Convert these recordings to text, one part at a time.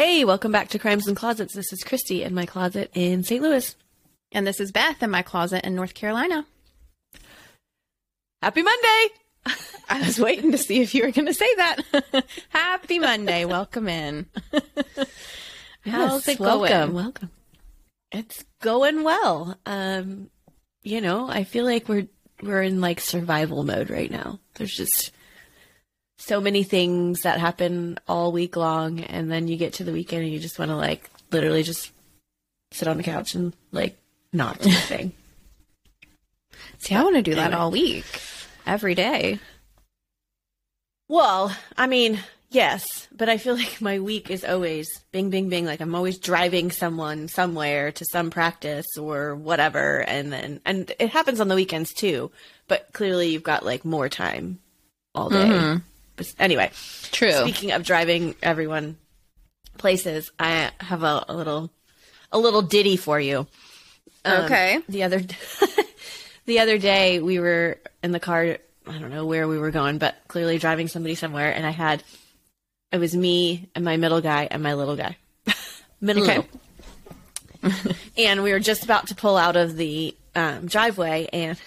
Hey, welcome back to Crimes and Closets. This is Christy in my closet in St. Louis. And this is Beth in my closet in North Carolina. Happy Monday! I was waiting to see if you were going to say that. Happy Monday. Welcome in. How's it going? welcome, welcome. It's going well. Um, you know, I feel like we're we're in like survival mode right now. There's just so many things that happen all week long, and then you get to the weekend and you just want to like literally just sit on the couch and like not do anything. See, I want to do that all week, every day. Well, I mean, yes, but I feel like my week is always bing, bing, bing. Like I'm always driving someone somewhere to some practice or whatever, and then and it happens on the weekends too. But clearly, you've got like more time all day. But anyway, True. speaking of driving everyone places, I have a, a little a little ditty for you. Um, Okay. The other the other day we were in the car. I don't know where we were going, but clearly driving somebody somewhere, and I had it was me and my middle guy and my little guy, middle Okay. and we were just about to pull out of the um, driveway, and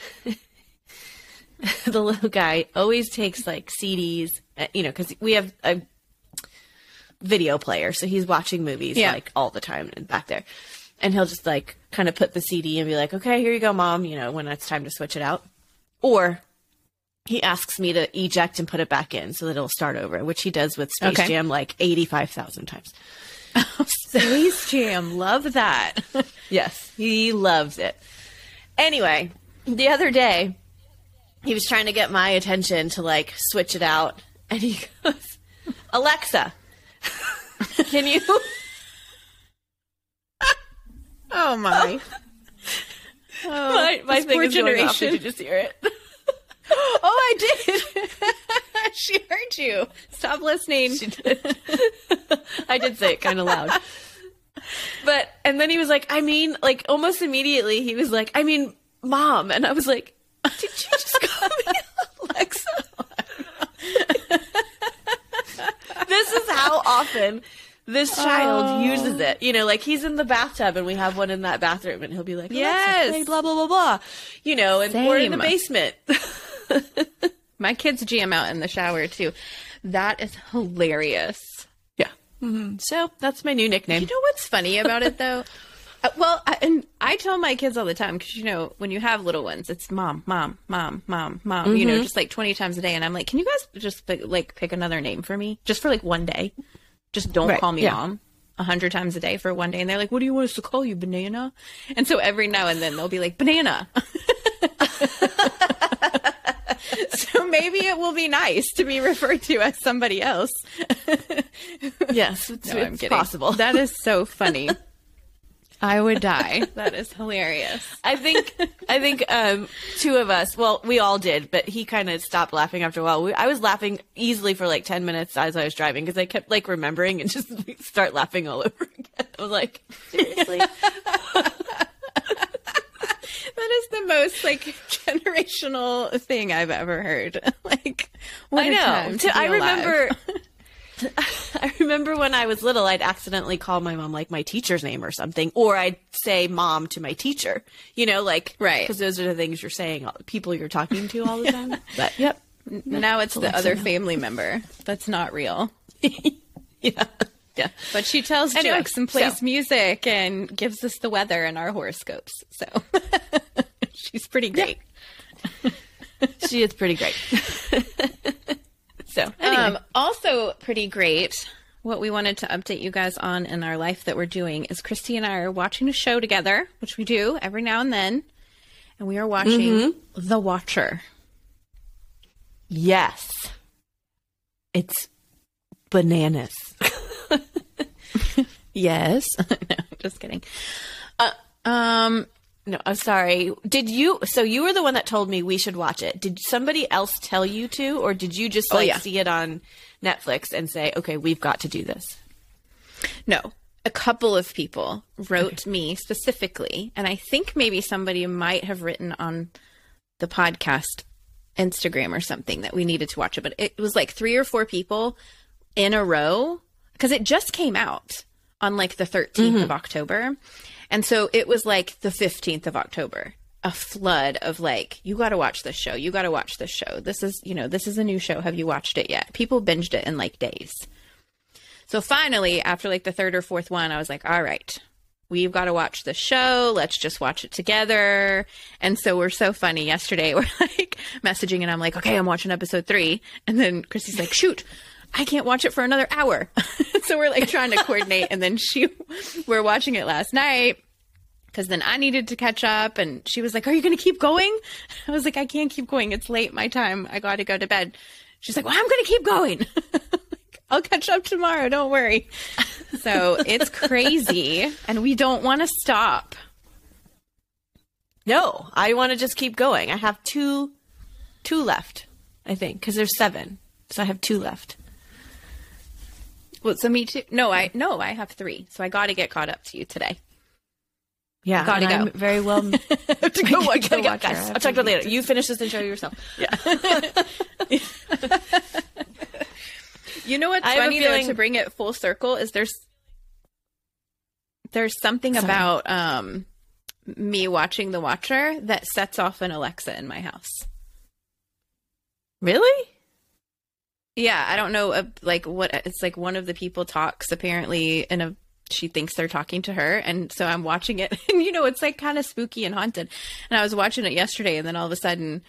the little guy always takes like CDs, uh, you know, because we have a video player, so he's watching movies Yeah. like all the time and back there. And he'll just like kind of put the CD and be like, "Okay, here you go, mom," you know, when it's time to switch it out. Or he asks me to eject and put it back in so that it'll start over, which he does with Space Okay. Jam like 85,000 times. Space Jam. Love that. Yes, he loves it. Anyway, the other day, he was trying to get my attention to like switch it out, and he goes, "Alexa, can you?" Oh, my. Oh, oh my my thing poor is going off. Did generation. you just hear it? oh, I did. she heard you. Stop listening. She did. I did say it kind of loud. But and then he was like, I mean, like almost immediately he was like, I mean, mom, and I was like, did you just call me Alexa? this is how often this child Oh. uses it. You know, like he's in the bathtub and we have one in that bathroom and he'll be like, Alexa, Yes. play blah blah blah blah. You know, and we're in the basement. My kids jam out in the shower, too. That is hilarious. yeah. hmm So that's my new nickname. You know what's funny about it though? Uh, well, I, and I tell my kids all the time because you know when you have little ones, it's mom, mom, mom, mom, mom. You know, just like twenty times a day, and I'm like, can you guys just like pick another name for me, just for like one day? Just don't Right, call me yeah. mom a hundred times a day for one day, and they're like, what do you want us to call you, banana? And so every now and then they'll be like, banana. so maybe it will be nice to be referred to as somebody else. yes, it's, No, it's possible. That is so funny. I would die. That is hilarious. I think I think um, two of us. Well, we all did, but he kind of stopped laughing after a while. We, I was laughing easily for like ten minutes as I was driving because I kept like remembering and just start laughing all over again. I was like, seriously, That is the most like generational thing I've ever heard. like, what I know. time to T- I remember. I remember when I was little, I'd accidentally call my mom like my teacher's name or something, or I'd say mom to my teacher. You know, like Right. because those are the things you're saying, people you're talking to all the time. But yep, Now it's the other family member that's not real. yeah, yeah. But she tells Anyway, jokes and plays so- music and gives us the weather and our horoscopes. So she's pretty great. she is pretty great. so anyway, Um, also pretty great. What we wanted to update you guys on in our life that we're doing is Christy and I are watching a show together, which we do every now and then, and we are watching Mm-hmm. The Watcher. yes, it's bananas. Yes, no, just kidding. Uh, um, No, I'm sorry. Did you? So you were the one that told me we should watch it. Did somebody else tell you to, or did you just like yeah. see it on Netflix and say, "Okay, we've got to do this"? no, a couple of people wrote me specifically, and I think maybe somebody might have written on the podcast Instagram or something that we needed to watch it, but it was like three or four people in a row because it just came out on like the 13th Mm-hmm. of October. And so it was like the 15th of October, a flood of like, you got to watch this show. You got to watch this show. This is, you know, this is a new show. Have you watched it yet? People binged it in like days. So finally, after like the third or fourth one, I was like, all right, we've got to watch the show. Let's just watch it together. And so we're so funny. Yesterday, we're like messaging, and I'm like, okay, I'm watching episode three. And then Chrissy's like, shoot, I can't watch it for another hour. so we're like trying to coordinate. And then she, we're watching it last night because then I needed to catch up. And she was like, Are you going to keep going? I was like, I can't keep going. It's late my time. I got to go to bed. She's like, Well, I'm going to keep going. I'll catch up tomorrow. Don't worry. So it's crazy. and we don't want to stop. No, I want to just keep going. I have two, two left, I think, because there's seven, so I have two left. Well, so me too. No, I no, I have three. So I got to get caught up to you today. Yeah, Gotta go. I'm very well. to go watch- Gotta go go. I guys. have I'll talk to you later. You finish this and show yourself. Yeah. You know what's I have a funny feeling- though to bring it full circle is there's there's something Sorry. about um me watching The Watcher that sets off an Alexa in my house. really? Yeah, I don't know uh, like what it's like one of the people talks apparently in a she thinks they're talking to her and so I'm watching it and you know it's like kind of spooky and haunted. And I was watching it yesterday and then all of a sudden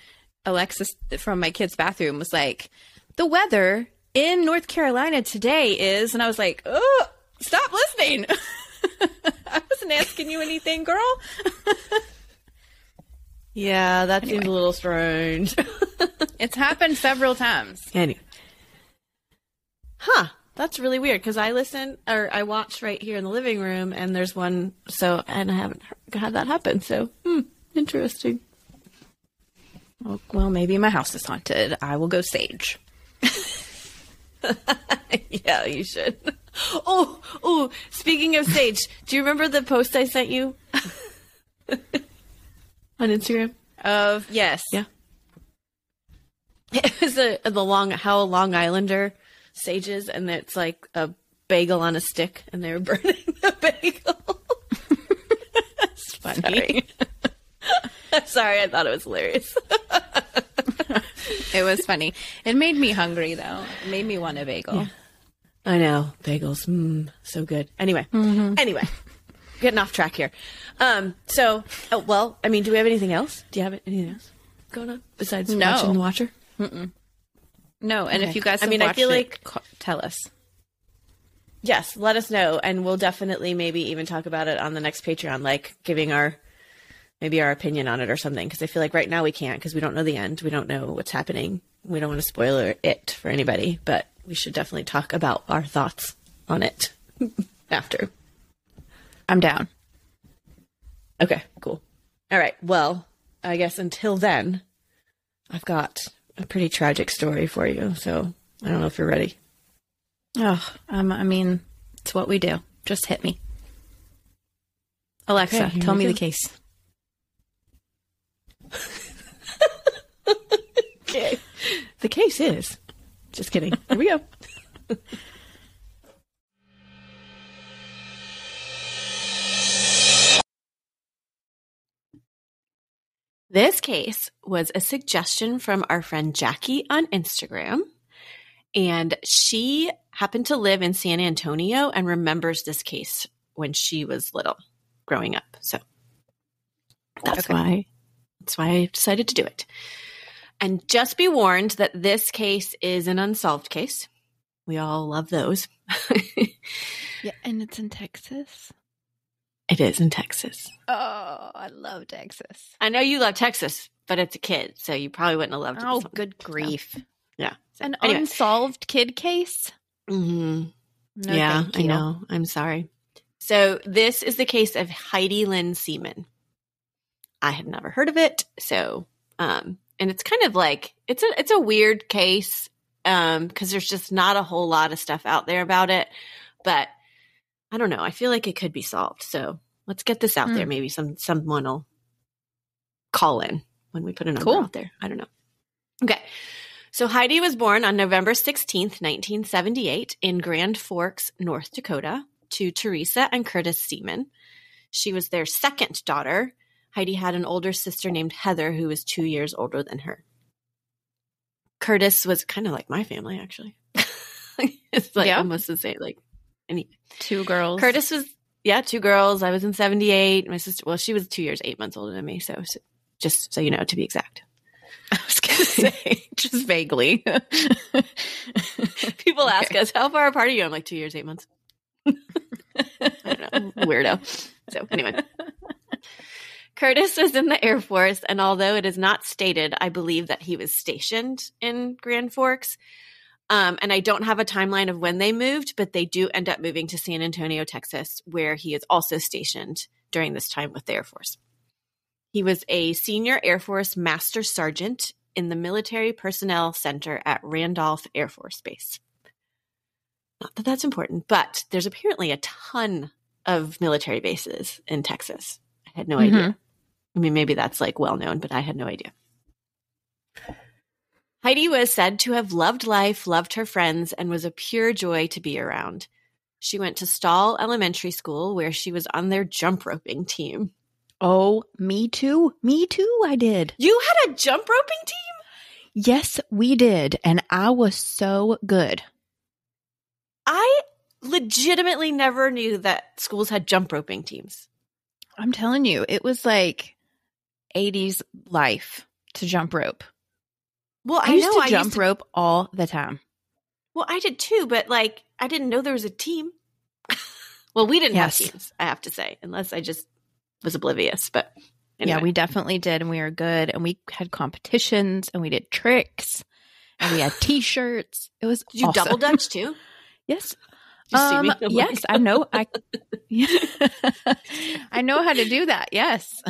Alexis from my kid's bathroom was like the weather in North Carolina today is and I was like, "Oh, stop listening." I wasn't asking you anything, girl. Yeah, that seems a little strange. It's happened several times. anyway. Huh. That's really weird because I listen or I watch right here in the living room and there's one so and I haven't had that happen. So, hmm, interesting. Well, well, maybe my house is haunted. I will go sage. yeah, you should. Oh, oh, speaking of sage, do you remember the post I sent you on Instagram? Of yes. Yeah. It was a, the long how a Long Islander sages, and it's like a bagel on a stick, and they were burning the bagel. That's funny. Sorry. Sorry, I thought it was hilarious. It was funny. It made me hungry though. It made me want a bagel. I know bagels, mm, so good. Anyway, anyway, getting off track here. Um, so, oh, well, I mean, do we have anything else? Do you have anything else going on besides No. watching The Watcher? No, and if you guys, I mean, I feel it, like- ca- tell us. Yes, let us know, and we'll definitely maybe even talk about it on the next Patreon, like giving our maybe our opinion on it or something. Because I feel like right now we can't because we don't know the end, we don't know what's happening. We don't want to spoiler it for anybody, but we should definitely talk about our thoughts on it after. I'm down. Okay, cool. All right. Well, I guess until then, I've got a pretty tragic story for you. So I don't know if you're ready. Oh, um, I mean, it's what we do. Just hit me. Alexa, Okay, tell me go. the case. Okay. The case is. Just kidding. Here we go. This case was a suggestion from our friend Jackie on Instagram. And she happened to live in San Antonio and remembers this case when she was little growing up. So that's Okay. why that's why I decided to do it. And just be warned that this case is an unsolved case. We all love those. Yeah, and it's in Texas. It is in Texas. Oh, I love Texas. I know you love Texas, but it's a kid, so you probably wouldn't have loved it. Oh, this one. good grief! Yeah. So, An anyway. unsolved kid case. Mm-hmm. No, yeah, thank I know. I'm sorry. So this is the case of Heidi Lynn Seeman. I had never heard of it, so um, and it's kind of like it's a it's a weird case um because there's just not a whole lot of stuff out there about it, but I don't know. I feel like it could be solved. So let's get this out Hmm. there. Maybe some someone will call in when we put a number Cool. out there. I don't know. Okay. So Heidi was born on November 16th, 1978 in Grand Forks, North Dakota to Teresa and Curtis Seeman. She was their second daughter. Heidi had an older sister named Heather who was 2 years older than her. Curtis was kind of like my family actually. it's like Yeah. almost the same like any Two girls. Curtis was yeah, two girls. I was in 78. My sister well, she was 2 years 8 months older than me, so, so just so you know to be exact. I was going to say, just vaguely. People ask us, how far apart are you? I'm like, two years, eight months. I don't know. Weirdo. So, anyway. Curtis was in the Air Force, and although it is not stated, I believe that he was stationed in Grand Forks. Um, and I don't have a timeline of when they moved, but they do end up moving to San Antonio, Texas, where he is also stationed during this time with the Air Force. He was a senior Air Force Master Sergeant in the Military Personnel Center at Randolph Air Force Base. Not that that's important, but there's apparently a ton of military bases in Texas. I had no idea. I mean, maybe that's like well known, but I had no idea. Heidi was said to have loved life, loved her friends, and was a pure joy to be around. She went to Stahl Elementary School, where she was on their jump roping team. oh, me too. Me too. I did. You had a jump roping team? Yes, we did. And I was so good. I legitimately never knew that schools had jump roping teams. I'm telling you, it was like 80s life to jump rope. Well, I, I, used know to I jump to, rope all the time. Well, I did too, but like I didn't know there was a team. well, we didn't Yes. have teams, I have to say, unless I just was oblivious. But anyway. Yeah, we definitely did. And we were good. And we had competitions and we did tricks and we had t shirts. It was did you awesome. double dutch too? Yes. Did you see Um, yes, I know. I I know how to do that. Yes.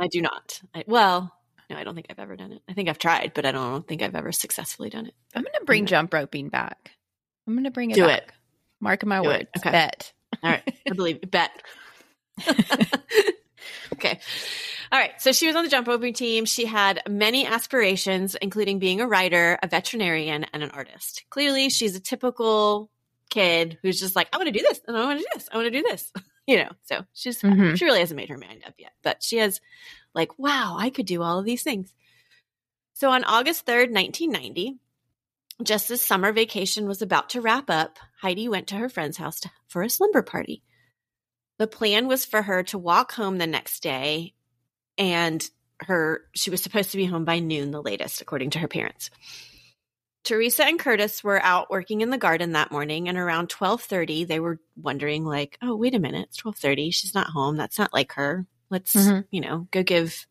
I do not. I, well, no, I don't think I've ever done it. I think I've tried, but I don't think I've ever successfully done it. I'm going to bring jump roping back. I'm going to bring it Do back. Mark my Do it. words. Okay. Bet. All right. I believe you. Bet. okay. All right. So she was on the jump roping team. She had many aspirations, including being a writer, a veterinarian, and an artist. Clearly, she's a typical kid who's just like, I want to do this, and I want to do this, I want to do this. You know, so she's Mhm. she really hasn't made her mind up yet, but she has like, wow, I could do all of these things. So on August 3rd, 1990, just as summer vacation was about to wrap up, Heidi went to her friend's house to, for a slumber party. The plan was for her to walk home the next day and her she was supposed to be home by noon the latest according to her parents. Teresa and Curtis were out working in the garden that morning and around 12:30 they were wondering like, "Oh, wait a minute. It's 12:30. She's not home. That's not like her. Let's, Mhm. you know, go give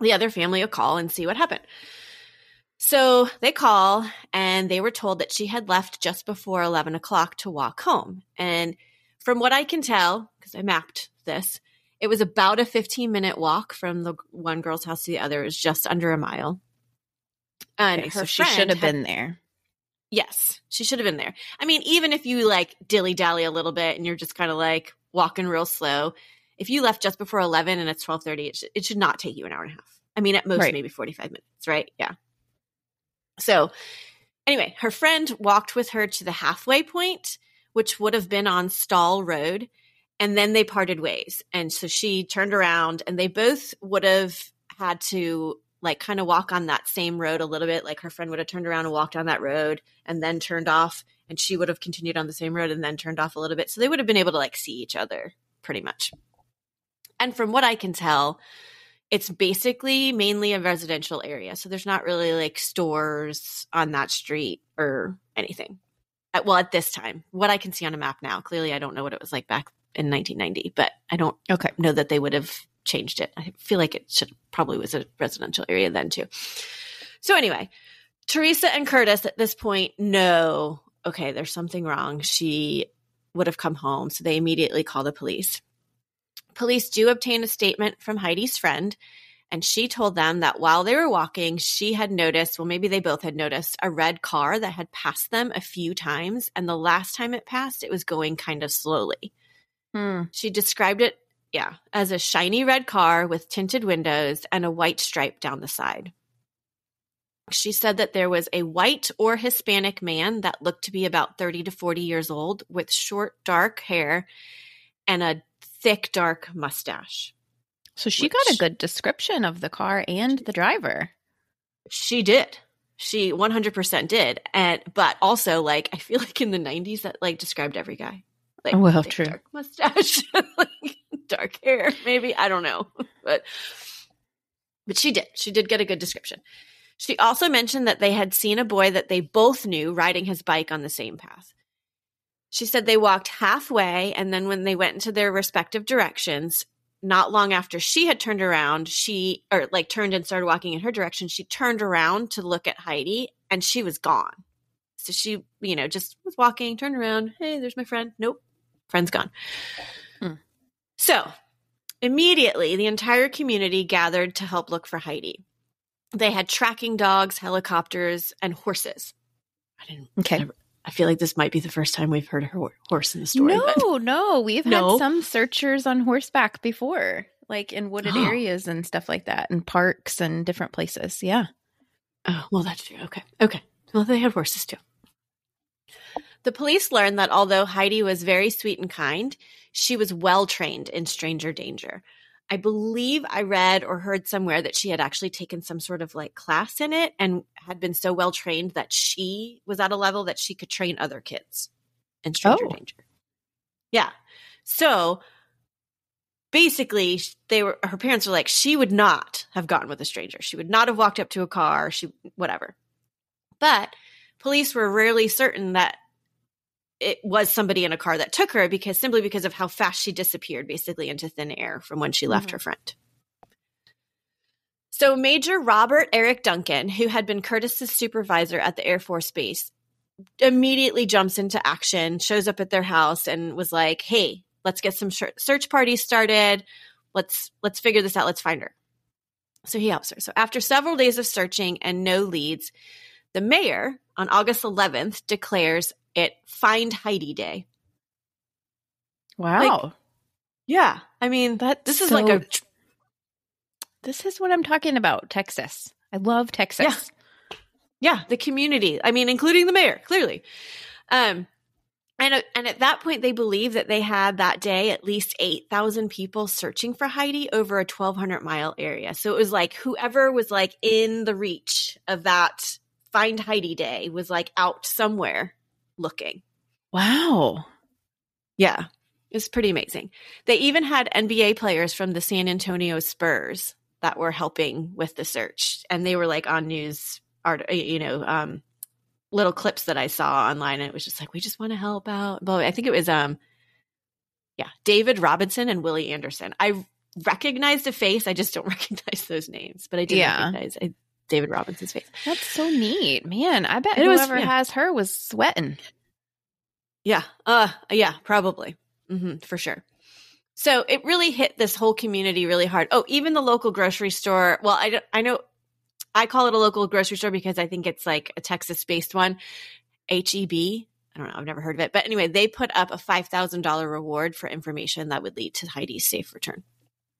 the other family a call and see what happened." So they call and they were told that she had left just before 11 o'clock to walk home. And from what I can tell, because I mapped this, it was about a 15 minute walk from the one girl's house to the other. It was just under a mile. And Okay, her so she should have been there. Yes, she should have been there. I mean, even if you like dilly dally a little bit and you're just kind of like walking real slow, if you left just before 11 and it's 12:30, it, sh- it should not take you an hour and a half. I mean, at most Right. maybe 45 minutes, right? Yeah. So, anyway, her friend walked with her to the halfway point, which would have been on Stahl Road, and then they parted ways. And so she turned around and they both would have had to like kind of walk on that same road a little bit. Like her friend would have turned around and walked on that road and then turned off, and she would have continued on the same road and then turned off a little bit. So they would have been able to like see each other pretty much. And from what I can tell, it's basically mainly a residential area. So there's not really like stores on that street or anything. At, well, at this time, what I can see on a map now, clearly I don't know what it was like back in 1990, but I don't Okay. know that they would have changed it. I feel like it should probably was a residential area then too. So anyway, Teresa and Curtis at this point know, okay, there's something wrong. She would have come home. So they immediately call the police. Police do obtain a statement from Heidi's friend, and she told them that while they were walking, she had noticed, well, maybe they both had noticed, a red car that had passed them a few times. And the last time it passed, it was going kind of slowly. Hmm. She described it, yeah, as a shiny red car with tinted windows and a white stripe down the side. She said that there was a white or Hispanic man that looked to be about 30 to 40 years old with short, dark hair and a thick, dark mustache. So she got a good description of the car and the driver. She did. She 100% did. And, but also, like, I feel like in the 90s that, like, described every guy. Like, Well, true. Dark mustache, like, dark hair, maybe. I don't know. But, but she did. She did get a good description. She also mentioned that they had seen a boy that they both knew riding his bike on the same path. She said they walked halfway, and then when they went into their respective directions, not long after she had turned around, she, or like turned and started walking in her direction, she turned around to look at Heidi and she was gone. So she, you know, just was walking, turned around. Hey, there's my friend. Nope. Friend's gone. So immediately, the entire community gathered to help look for Heidi. They had tracking dogs, helicopters, and horses. I didn't. Okay. I, I feel like this might be the first time we've heard her horse in the story. no, no. We've No? had some searchers on horseback before, like in wooded Oh. areas and stuff like that, and parks and different places. Yeah. Oh, well, that's true. Okay. Okay. Well, they had horses too. The police learned that although Heidi was very sweet and kind, she was well trained in stranger danger. I believe I read or heard somewhere that she had actually taken some sort of like class in it and had been so well trained that she was at a level that she could train other kids in stranger Oh. danger. Yeah. So basically they were her parents were like she would not have gotten with a stranger she would not have walked up to a car she whatever but police were rarely certain that it was somebody in a car that took her because simply because of how fast she disappeared basically into thin air from when she left Mhm. her friend. So major robert eric duncan who had been curtis's supervisor at the air force base immediately jumps into action shows up at their house and was like hey let's get some search parties started. Let's let's figure this out. Let's find her. So he helps her. So after several days of searching and no leads the mayor on august 11th declares it find heidi day Wow. yeah i mean that this is like a This is what I'm talking about. Texas. I love Texas. yeah the community i mean including the mayor clearly um and, uh, and at that point they believe that they had that day at least 8000 people searching for heidi over a 1200 mile area so it was like whoever was like in the reach of that find heidi day was like out somewhere looking Wow. yeah it's pretty amazing they even had nba players from the san antonio spurs that were helping with the search and they were like on news art you know um little clips that i saw online and it was just like we just want to help out but i think it was um yeah david robinson and willie anderson i recognized a face i just don't recognize those names but i did Yeah. recognize uh, david robinson's face That's so neat. Man, I bet It was- whoever yeah. has her was sweating. Yeah. Uh yeah, probably. hmm for sure. So it really hit this whole community really hard. Oh, even the local grocery store. Well, I don't- I know I call it a local grocery store because I think it's like a Texas-based one. HEB. I don't know. I've never heard of it. But anyway, they put up a $5,000 reward for information that would lead to Heidi's safe return.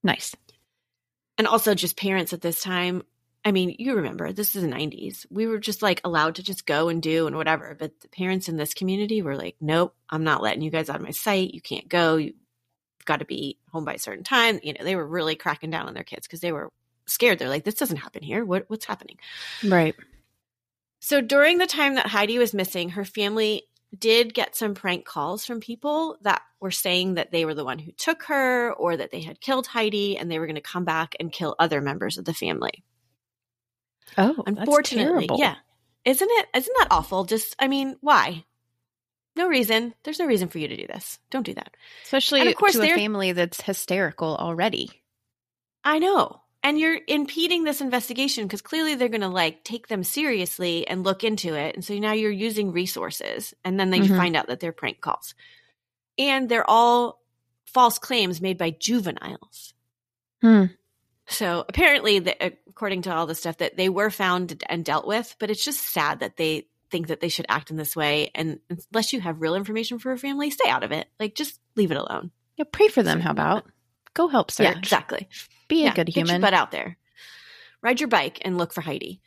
Nice. And also just parents at this time. I mean, you remember, this is the 90s. We were just like allowed to just go and do and whatever. But the parents in this community were like, nope, I'm not letting you guys out of my sight. You can't go. You've got to be home by a certain time. You know, they were really cracking down on their kids because they were scared. They're like, this doesn't happen here. What, what's happening? Right. So during the time that Heidi was missing, her family did get some prank calls from people that were saying that they were the one who took her or that they had killed Heidi and they were going to come back and kill other members of the family. Oh, Unfortunately, yeah. Isn't it? Isn't that awful? Just, I mean, why? No reason. There's no reason for you to do this. Don't do that. Especially And of course to a family that's hysterical already. I know. And you're impeding this investigation because clearly they're going to like take them seriously and look into it. And so now you're using resources and then they Mhm. find out that they're prank calls. And they're all false claims made by juveniles. Hmm. So apparently, the, according to all the stuff that they were found and dealt with, but it's just sad that they think that they should act in this way. And unless you have real information for a family, stay out of it. Like just leave it alone. Yeah, pray for them. How about go help search? Yeah, exactly. Be a Yeah, good Get your human. butt out there. Ride your bike and look for Heidi.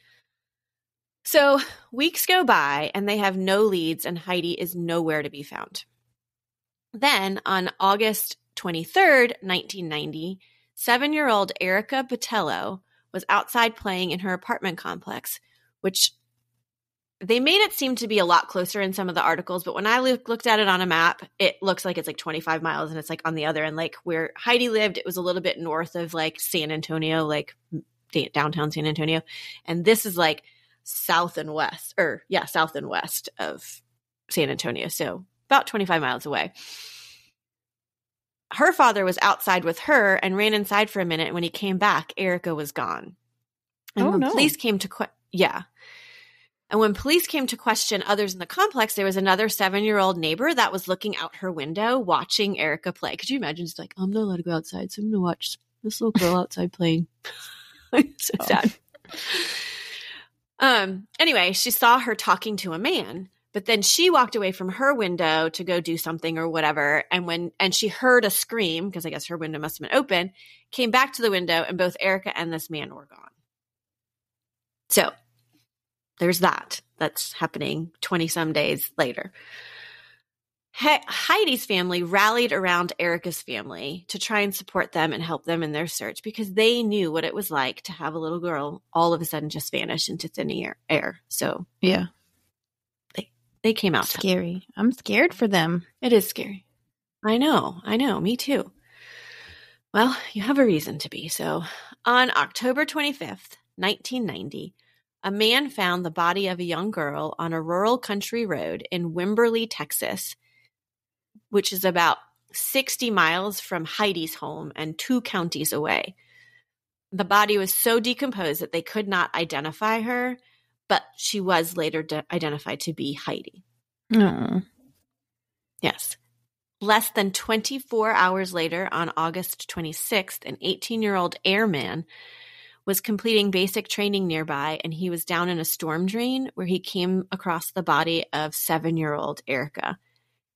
So weeks go by and they have no leads, and Heidi is nowhere to be found. Then on August 23rd, 1990, seven year old Erica Botello was outside playing in her apartment complex, which they made it seem to be a lot closer in some of the articles, but when I look, looked at it on a map, it looks like it's like 25 miles and it's like on the other end. Like where Heidi lived, it was a little bit north of like San Antonio, like downtown San Antonio. And this is like south and west, or yeah, south and west of San Antonio. So about 25 miles away. Her father was outside with her and ran inside for a minute. And when he came back, Erica was gone. And Oh, when no. police came to, que- yeah. And when police came to question others in the complex, there was another seven year old neighbor that was looking out her window watching Erica play. Could you imagine? She's like, I'm not allowed to go outside, so I'm going to watch this little girl outside playing. so Oh. sad. Um, anyway, she saw her talking to a man, but then she walked away from her window to go do something or whatever. And when, and she heard a scream, because I guess her window must have been open, came back to the window, and both Erica and this man were gone. So there's that. That's happening 20 some days later. He- Heidi's family rallied around Erica's family to try and support them and help them in their search because they knew what it was like to have a little girl all of a sudden just vanish into thin air. air. So Yeah. They came out. Scary. I'm scared for them. It is scary. I know. I know. Me too. Well, you have a reason to be. So, on October 25th, 1990, a man found the body of a young girl on a rural country road in Wimberley, Texas, which is about 60 miles from Heidi's home and two counties away. The body was so decomposed that they could not identify her, but she was later de- identified to be Heidi. No. Yes. Less than 24 hours later, on August 26th, an 18 year old airman was completing basic training nearby and he was down in a storm drain where he came across the body of seven year old Erica.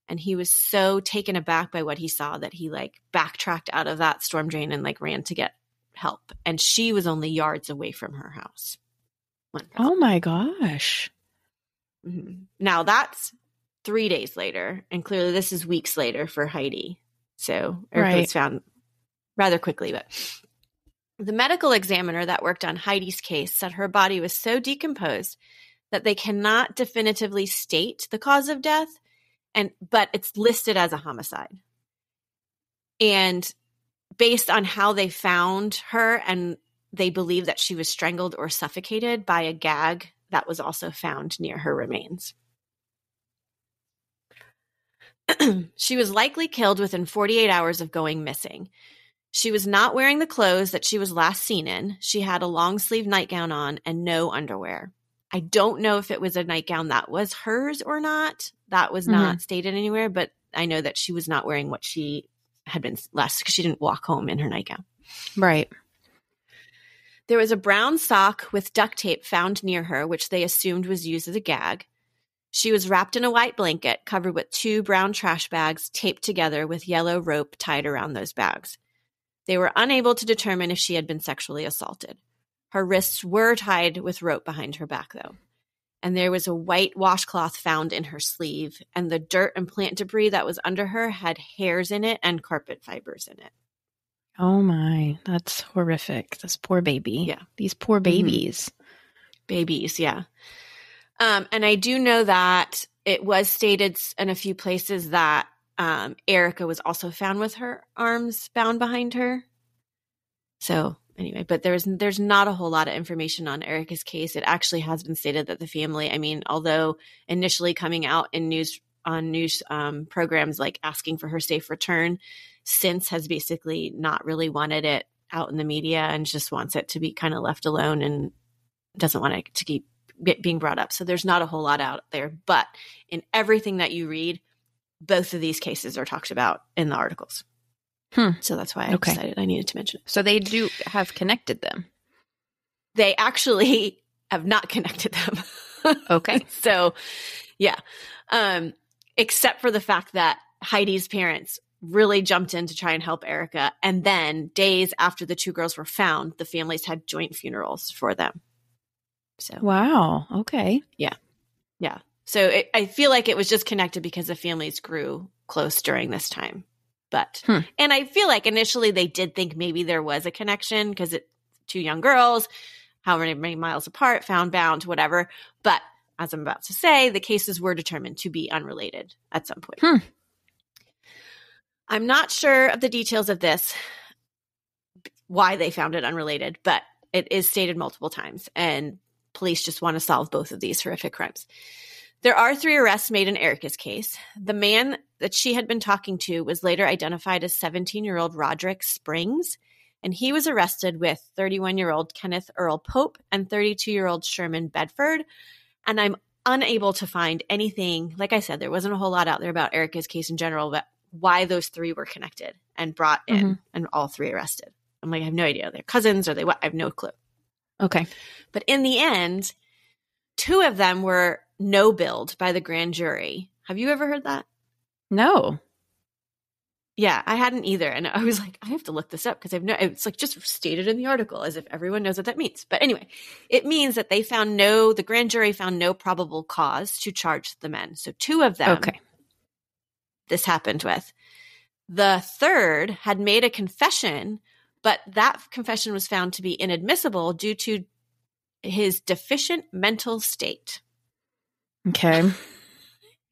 And he was so taken aback by what he saw that he like backtracked out of that storm drain and like ran to get help. And she was only yards away from her house. Found. Oh my gosh. Mhm. Now that's three days later, and clearly this is weeks later for Heidi. So Erica Right. was found rather quickly, but the medical examiner that worked on Heidi's case said her body was so decomposed that they cannot definitively state the cause of death, and but it's listed as a homicide. And based on how they found her and they believe that she was strangled or suffocated by a gag that was also found near her remains. she was likely killed within 48 hours of going missing. She was not wearing the clothes that she was last seen in. She had a long sleeve nightgown on and no underwear. I don't know if it was a nightgown that was hers or not. That was mm-hmm. not stated anywhere, but I know that she was not wearing what she had been last because she didn't walk home in her nightgown. Right. There was a brown sock with duct tape found near her, which they assumed was used as a gag. She was wrapped in a white blanket covered with two brown trash bags taped together with yellow rope tied around those bags. They were unable to determine if she had been sexually assaulted. Her wrists were tied with rope behind her back, though. And there was a white washcloth found in her sleeve, and the dirt and plant debris that was under her had hairs in it and carpet fibers in it. Oh my. That's horrific. This poor baby. Yeah. These poor babies. babies yeah um and i do know that it was stated in a few places that um erica was also found with her arms bound behind her so anyway but there's there's not a whole lot of information on erica's case it actually has been stated that the family i mean although initially coming out in news on news um, programs like asking for her safe return since has basically not really wanted it out in the media and just wants it to be kind of left alone and doesn't want it to keep being brought up. So there's not a whole lot out there, but in everything that you read, both of these cases are talked about in the articles. Hmm. So that's why I Okay. decided I needed to mention it. So they do have connected them. They actually have not connected them. Okay. so yeah. Um, except for the fact that Heidi's parents really jumped in to try and help Erica. And then days after the two girls were found, the families had joint funerals for them. So Wow. Okay. yeah. Yeah. So it, I feel like it was just connected because the families grew close during this time. But Hmm. and I feel like initially they did think maybe there was a connection because it two young girls, how many, many miles apart, found bound, whatever. But as I'm about to say, the cases were determined to be unrelated at some point. Hmm. I'm not sure of the details of this, why they found it unrelated, but it is stated multiple times, and police just want to solve both of these horrific crimes. There are three arrests made in Erica's case. The man that she had been talking to was later identified as 17 year old Roderick Springs, and he was arrested with 31 year old Kenneth Earl Pope and 32 year old Sherman Bedford. And I'm unable to find anything, like I said, there wasn't a whole lot out there about Erica's case in general, but why those three were connected and brought in Mhm. and all three arrested. I'm like, I have no idea. They're cousins or they what? I have no clue. Okay. But in the end, two of them were no billed by the grand jury. Have you ever heard that? No. Yeah, I hadn't either. And I was like, I have to look this up because I've no, it's like just stated in the article as if everyone knows what that means. But anyway, it means that they found no, the grand jury found no probable cause to charge the men. So two of them, Okay. This happened with. The third had made a confession, but that confession was found to be inadmissible due to his deficient mental state. Okay.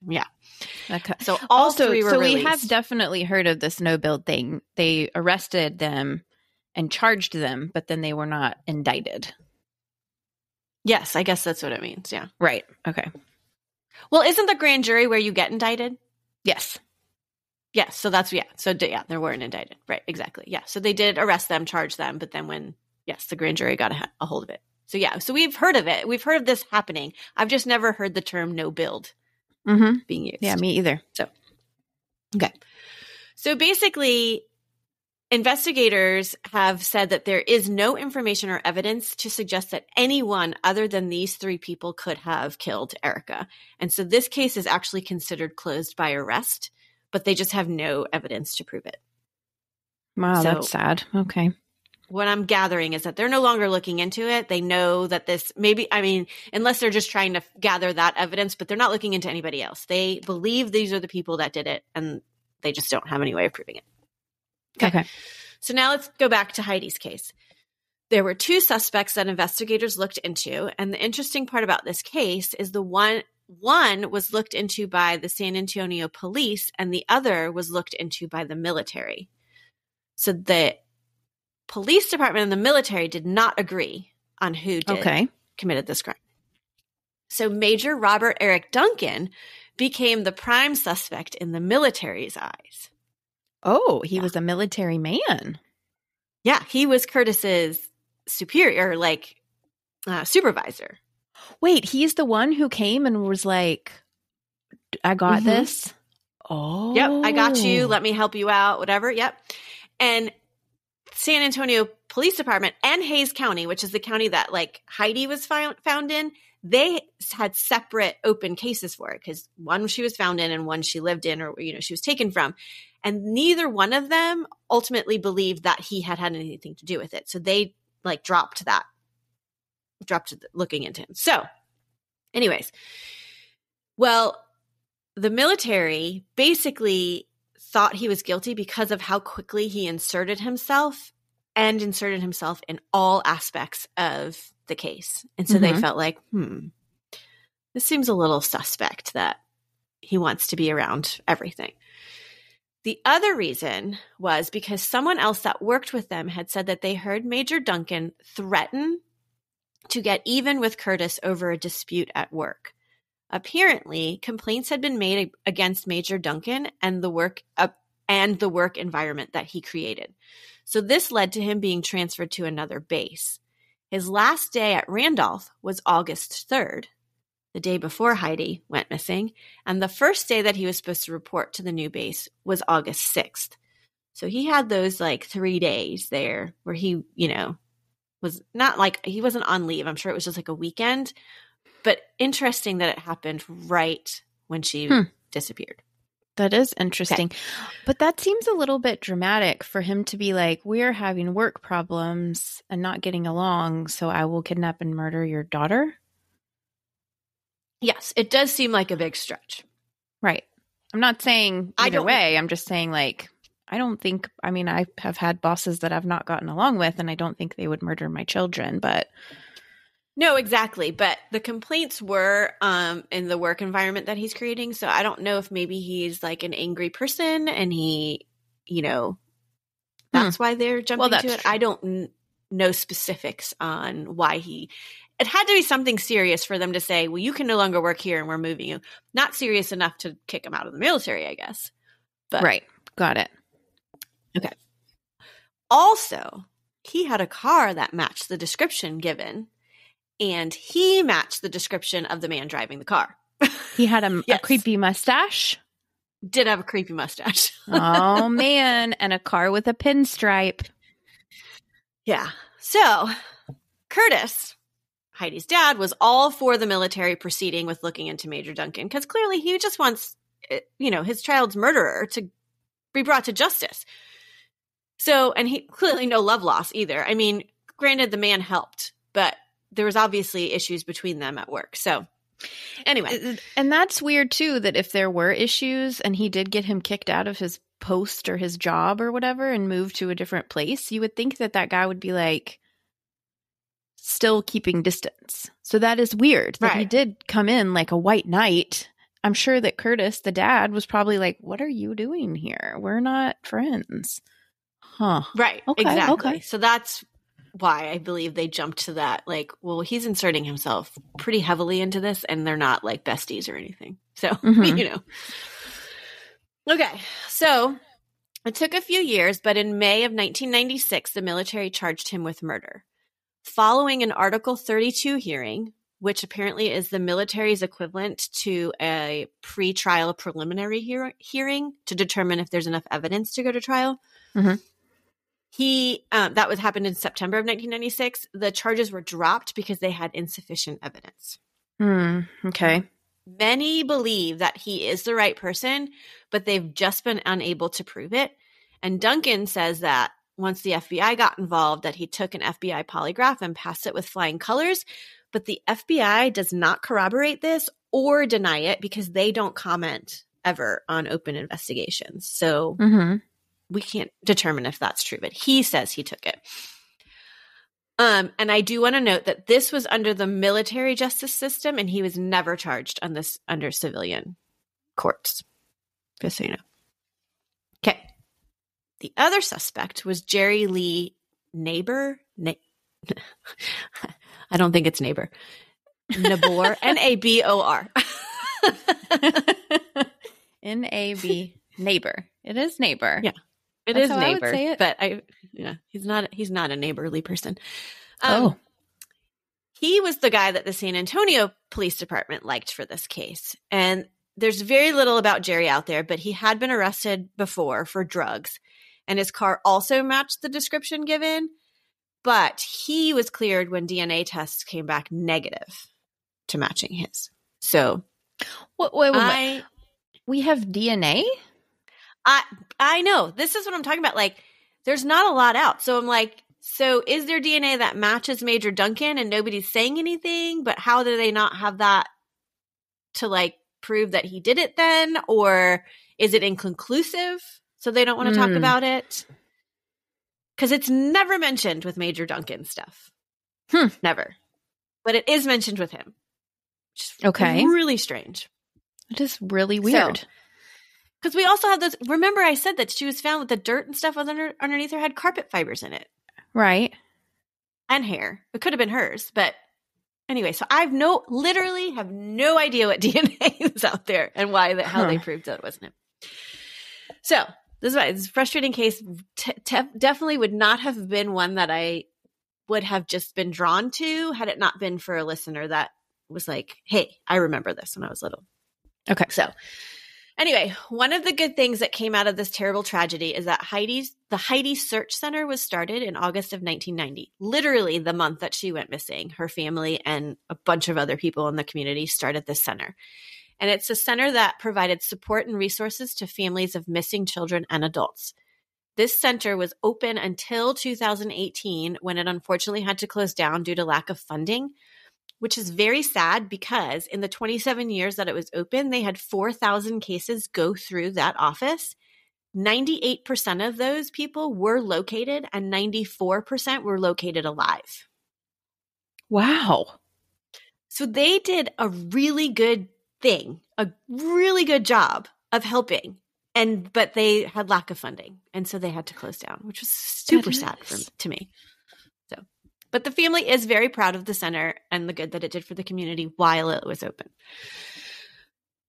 Yeah. Okay. So also, so released. we have definitely heard of this no billed thing. They arrested them and charged them, but then they were not indicted. yes, I guess that's what it means. Yeah. Right. Okay. Well, isn't the grand jury where you get indicted? Yes. Yes. So that's yeah. So yeah, they weren't indicted. Right. Exactly. Yeah. So they did arrest them, charge them, but then when yes, the grand jury got a, a hold of it. So yeah. So we've heard of it. We've heard of this happening. I've just never heard the term no billed Mm-hmm. being used. Yeah, me either. So okay. So basically, investigators have said that there is no information or evidence to suggest that anyone other than these three people could have killed Erica. And so this case is actually considered closed by arrest, but they just have no evidence to prove it. Wow, So- that's sad. Okay. What I'm gathering is that they're no longer looking into it. They know that this maybe, I mean, unless they're just trying to gather that evidence, but they're not looking into anybody else. They believe these are the people that did it and they just don't have any way of proving it. Okay. So now let's go back to Heidi's case. There were two suspects that investigators looked into, and the interesting part about this case is the one one was looked into by the San Antonio police and the other was looked into by the military. So the police department and the military did not agree on who did Okay. committed this crime. So Major Robert Eric Duncan became the prime suspect in the military's eyes. Oh, he Yeah. was a military man. Yeah, he was Curtis's superior, like uh, supervisor. Wait, he's the one who came and was like, I got Mhm. this. Oh. Yep, I got you. Let me help you out, whatever. Yep. And San Antonio Police Department and Hays County, which is the county that like Heidi was found, found in, they had separate open cases for it because one she was found in and one she lived in or, you know, she was taken from. And neither one of them ultimately believed that he had had anything to do with it. So they like dropped that, dropped looking into him. So, anyways, well, the military basically thought he was guilty because of how quickly he inserted himself and inserted himself in all aspects of the case. And so they Mhm. felt like, hmm, this seems a little suspect that he wants to be around everything. The other reason was because someone else that worked with them had said that they heard Major Duncan threaten to get even with Curtis over a dispute at work. Apparently, complaints had been made against Major Duncan and the work uh, and the work environment that he created. So this led to him being transferred to another base. His last day at Randolph was August 3rd, the day before Heidi went missing, and the first day that he was supposed to report to the new base was August 6th. So he had those like 3 days there where he, you know, was not like he wasn't on leave. I'm sure it was just like a weekend, but interesting that it happened right when she Hmm. disappeared. That is interesting. But that seems a little bit dramatic for him to be like, we're having work problems and not getting along, so I will kidnap and murder your daughter. Yes, it does seem like a big stretch. Right. I'm not saying either way. I'm just saying like I don't think I mean I have had bosses that I've not gotten along with and I don't think they would murder my children, but No, exactly. But the complaints were um, in the work environment that he's creating. So I don't know if maybe he's like an angry person and he, you know, that's why they're jumping that's to it. true. I don't n- know specifics on why he. It had to be something serious for them to say, well, you can no longer work here and we're moving you. Not serious enough to kick him out of the military, I guess. But right. Got it. Also, he had a car that matched the description given, and he matched the description of the man driving the car. He had a, Yes. a creepy mustache. Did have a creepy mustache. oh man, and a car with a pinstripe. yeah. So, Curtis, Heidi's dad, was all for the military proceeding with looking into Major Duncan because clearly he just wants, eh, you know, his child's murderer to be brought to justice. So, and he clearly no love loss either. I mean, granted, the man helped, but there was obviously issues between them at work. So, anyway, uh, And that's weird too that if there were issues and he did get him kicked out of his post or his job or whatever and moved to a different place, you would think that that guy would be like still keeping distance. So that is weird that he did come in like a white knight. I'm sure that Curtis, the dad, was probably like, "What are you doing here? We're not friends." Huh. right, Okay, exactly. okay. So that's why I believe they jumped to that. Like, well, he's inserting himself pretty heavily into this, and they're not like besties or anything. So, Mhm. you know. Okay, so it took a few years, but in May of 1996, the military charged him with murder. Following an Article 32 hearing, which apparently is the military's equivalent to a pre-trial preliminary hear- hearing to determine if there's enough evidence to go to trial. Mhm. He um, that was happened in September of 1996. The charges were dropped because they had insufficient evidence. Hmm. Okay. Many believe that he is the right person, but they've just been unable to prove it. And Duncan says that once the FBI got involved, that he took an FBI polygraph and passed it with flying colors. But the FBI does not corroborate this or deny it because they don't comment ever on open investigations. So Mm-hmm. We can't determine if that's true, but he says he took it. Um, and I do want to note that this was under the military justice system, and he was never charged on this under civilian courts. Just so you know. Okay. The other suspect was Jerry Lee Neighbor. Na- I don't think it's neighbor. Nabor. N A B O R. N A B neighbor. It is neighbor. Yeah. It That's is I neighbor, say it. but I, yeah, he's not. He's not a neighborly person. Oh. Um, he was the guy that the San Antonio Police Department liked for this case, and there's very little about Jerry out there. But he had been arrested before for drugs, and his car also matched the description given. But he was cleared when DNA tests came back negative to matching his. So Wait, wait, wait. I, we have DNA? I I know. This is what I'm talking about. Like, there's not a lot out. So I'm like, so is there DNA that matches Major Duncan and nobody's saying anything? But how do they not have that to like prove that he did it then? Or is it inconclusive? So they don't want to talk Hmm. about it? Because it's never mentioned with Major Duncan stuff. Hmm. Never. But it is mentioned with him. Which is Okay. Really strange. It is really weird. Because we also have this. Remember, I said that she was found with the dirt and stuff under, underneath her had carpet fibers in it right. and hair. It could have been hers, but anyway. So I've no, literally have no idea what DNA is out there and why that how they proved that it wasn't him. So this is why this a frustrating case. Te- definitely would not have been one that I would have just been drawn to had it not been for a listener that was like, "Hey, I remember this when I was little." Okay. So, anyway, one of the good things that came out of this terrible tragedy is that Heidi's the Heidi Search Center was started in August of 1990. Literally the month that she went missing, her family and a bunch of other people in the community started this center. And it's a center that provided support and resources to families of missing children and adults. This center was open until 2018 when it unfortunately had to close down due to lack of funding. Which is very sad because in the 27 years that it was open, they had 4,000 cases go through that office. 98% of those people were located and 94% were located alive. Wow. So they did a really good thing, a really good job of helping. And but they had lack of funding, and so they had to close down, which was super sad for, to me. But the family is very proud of the center and the good that it did for the community while it was open.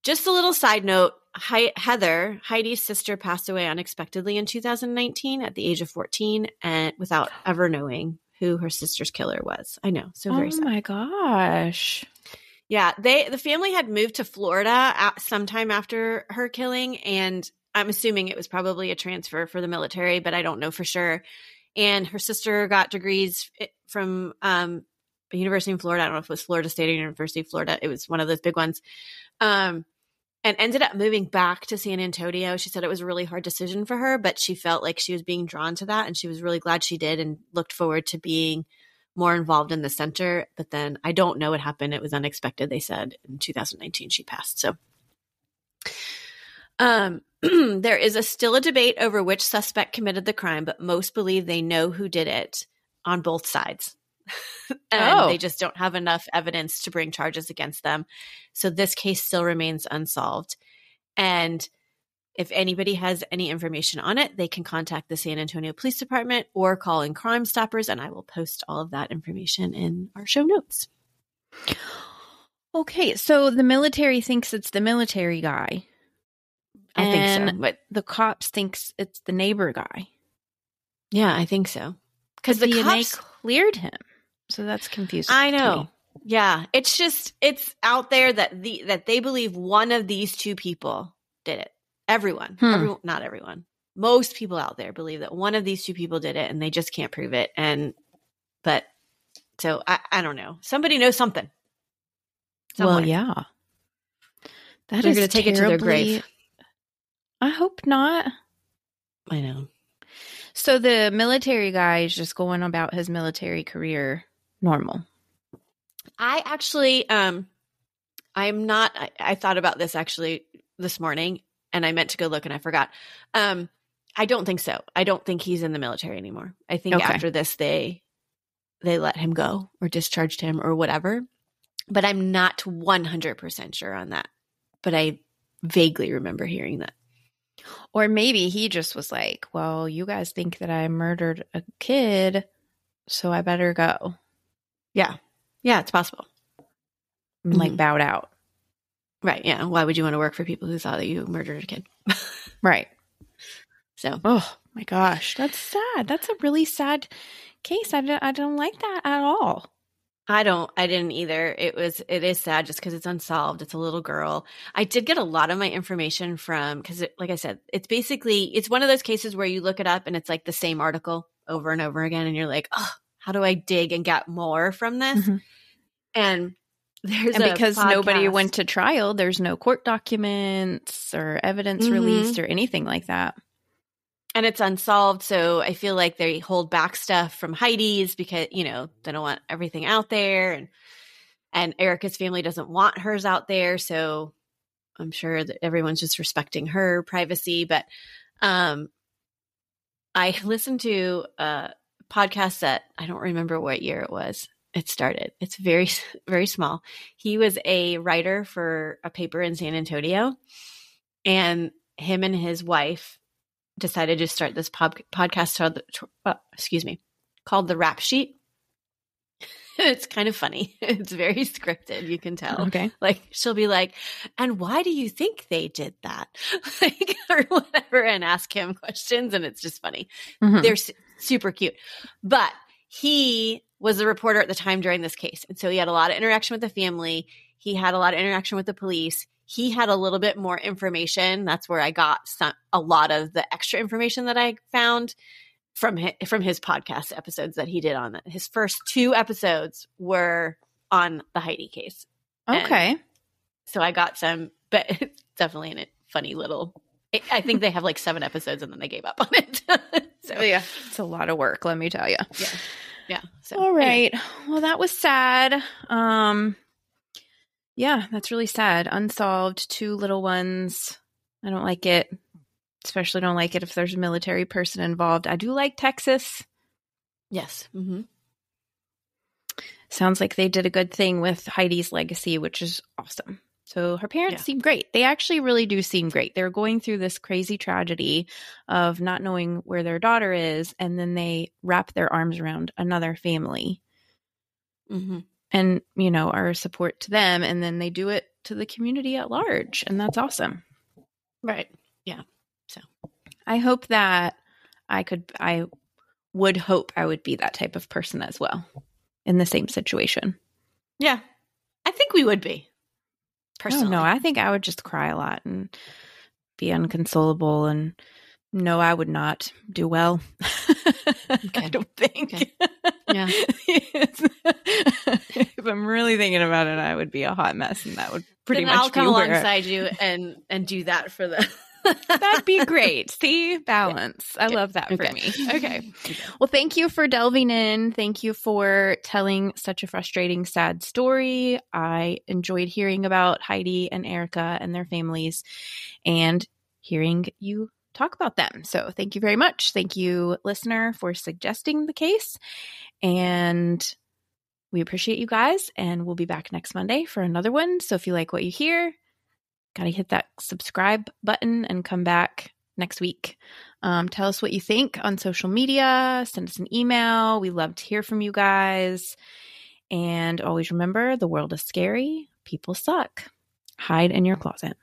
Just a little side note He- Heather, Heidi's sister, passed away unexpectedly in 2019 at the age of 14 and without ever knowing who her sister's killer was. I know, so very oh sad. Oh my gosh. Yeah, they the family had moved to Florida at, sometime after her killing, and I'm assuming it was probably a transfer for the military, but I don't know for sure. And her sister got degrees from um, a university in Florida. I don't know if it was Florida State or University of Florida. It was one of those big ones. Um, and ended up moving back to San Antonio. She said it was a really hard decision for her, but she felt like she was being drawn to that, and she was really glad she did, and looked forward to being more involved in the center. But then I don't know what happened. It was unexpected. They said in 2019 she passed. So, um, there is a still a debate over which suspect committed the crime, but most believe they know who did it on both sides. and Oh. they just don't have enough evidence to bring charges against them. So this case still remains unsolved. And if anybody has any information on it, they can contact the San Antonio Police Department or call in Crime Stoppers, and I will post all of that information in our show notes. Okay, so the military thinks it's the military guy. I think so. But the cops thinks it's the neighbor guy. yeah, I think so. Because the DNA cops, cleared him. So that's confusing. I know. Yeah, it's just it's out there that the that they believe one of these two people did it. Everyone, Hmm. everyone, not everyone. Most people out there believe that one of these two people did it, and they just can't prove it. And but so I, I don't know. Somebody knows something. Well, yeah. That They're is going to take it to their grave. I hope not. I know. So the military guy is just going about his military career normal. I actually, um, I'm not. I, I thought about this actually this morning, and I meant to go look, and I forgot. Um, I don't think so. I don't think he's in the military anymore. I think Okay. after this, they they let him go or discharged him or whatever. But I'm not 100 percent sure on that. But I vaguely remember hearing that. Or maybe he just was like, well, you guys think that I murdered a kid, so I better go. Yeah, yeah, it's possible. And like mm-hmm. bowed out. Right? Yeah. Why would you want to work for people who thought that you murdered a kid? Right. So Oh my gosh. That's sad. That's a really sad case. I don't, I don't like that at all. I don't. I didn't either. It was. It is sad just because it's unsolved. It's a little girl. I did get a lot of my information from because, like I said, it's basically it's one of those cases where you look it up and it's like the same article over and over again, and you're like, oh, how do I dig and get more from this? Mhm. And there's and because nobody went to trial, there's no court documents or evidence Mhm. released or anything like that. And it's unsolved. So I feel like they hold back stuff from Heidi's because you know they don't want everything out there, and and Erica's family doesn't want hers out there. So I'm sure that everyone's just respecting her privacy. But um, I listened to a podcast that I don't remember what year it was. It started. It's very very small. He was a writer for a paper in San Antonio, and him and his wife decided to start this pod- podcast called, uh, excuse me, called the Rap Sheet. it's kind of funny. It's very scripted, you can tell. Okay. Like she'll be like, "And why do you think they did that?" like or whatever, and ask him questions, and it's just funny. Mhm. They're su- super cute, but he was a reporter at the time during this case, and so he had a lot of interaction with the family. He had a lot of interaction with the police. He had a little bit more information. That's where I got some a lot of the extra information that I found from his, from his podcast episodes that he did on. His first two episodes were on the Heidi case. And Okay. So I got some, but it's definitely in a funny little. I- I think they have like seven episodes and then they gave up on it. so yeah. It's a lot of work, let me tell you. Yeah. Yeah. So All anyway. Well, that was sad. Um yeah, that's really sad. Unsolved, two little ones. I don't like it. Especially don't like it if there's a military person involved. I do like Texas. Yes. hmm Sounds like they did a good thing with Heidi's legacy, which is awesome. So her parents Yeah. seem great. They actually really do seem great. They're going through this crazy tragedy of not knowing where their daughter is, and then they wrap their arms around another family hmm and, you know, our support to them. And then they do it to the community at large. And that's awesome. Right. Yeah. So I hope that I could, I would hope I would be that type of person as well in the same situation. Yeah. I think we would be. Personally. no, I think I would just cry a lot and be unconsolable and no, I would not do well. I don't think. Okay. Yeah. if I'm really thinking about it, I would be a hot mess and that would pretty then much I'll come alongside you and and do that for the. That'd be great. See, balance. I love that for Okay. me. Okay. Well, thank you for delving in. Thank you for telling such a frustrating, sad story. I enjoyed hearing about Heidi and Erica and their families and hearing you talk about them. So, thank you very much. Thank you, listener, for suggesting the case. And we appreciate you guys. And we'll be back next Monday for another one. So, if you like what you hear, got to hit that subscribe button and come back next week. Um, tell us what you think on social media. Send us an email. We love to hear from you guys. And always remember the world is scary. People suck. Hide in your closet.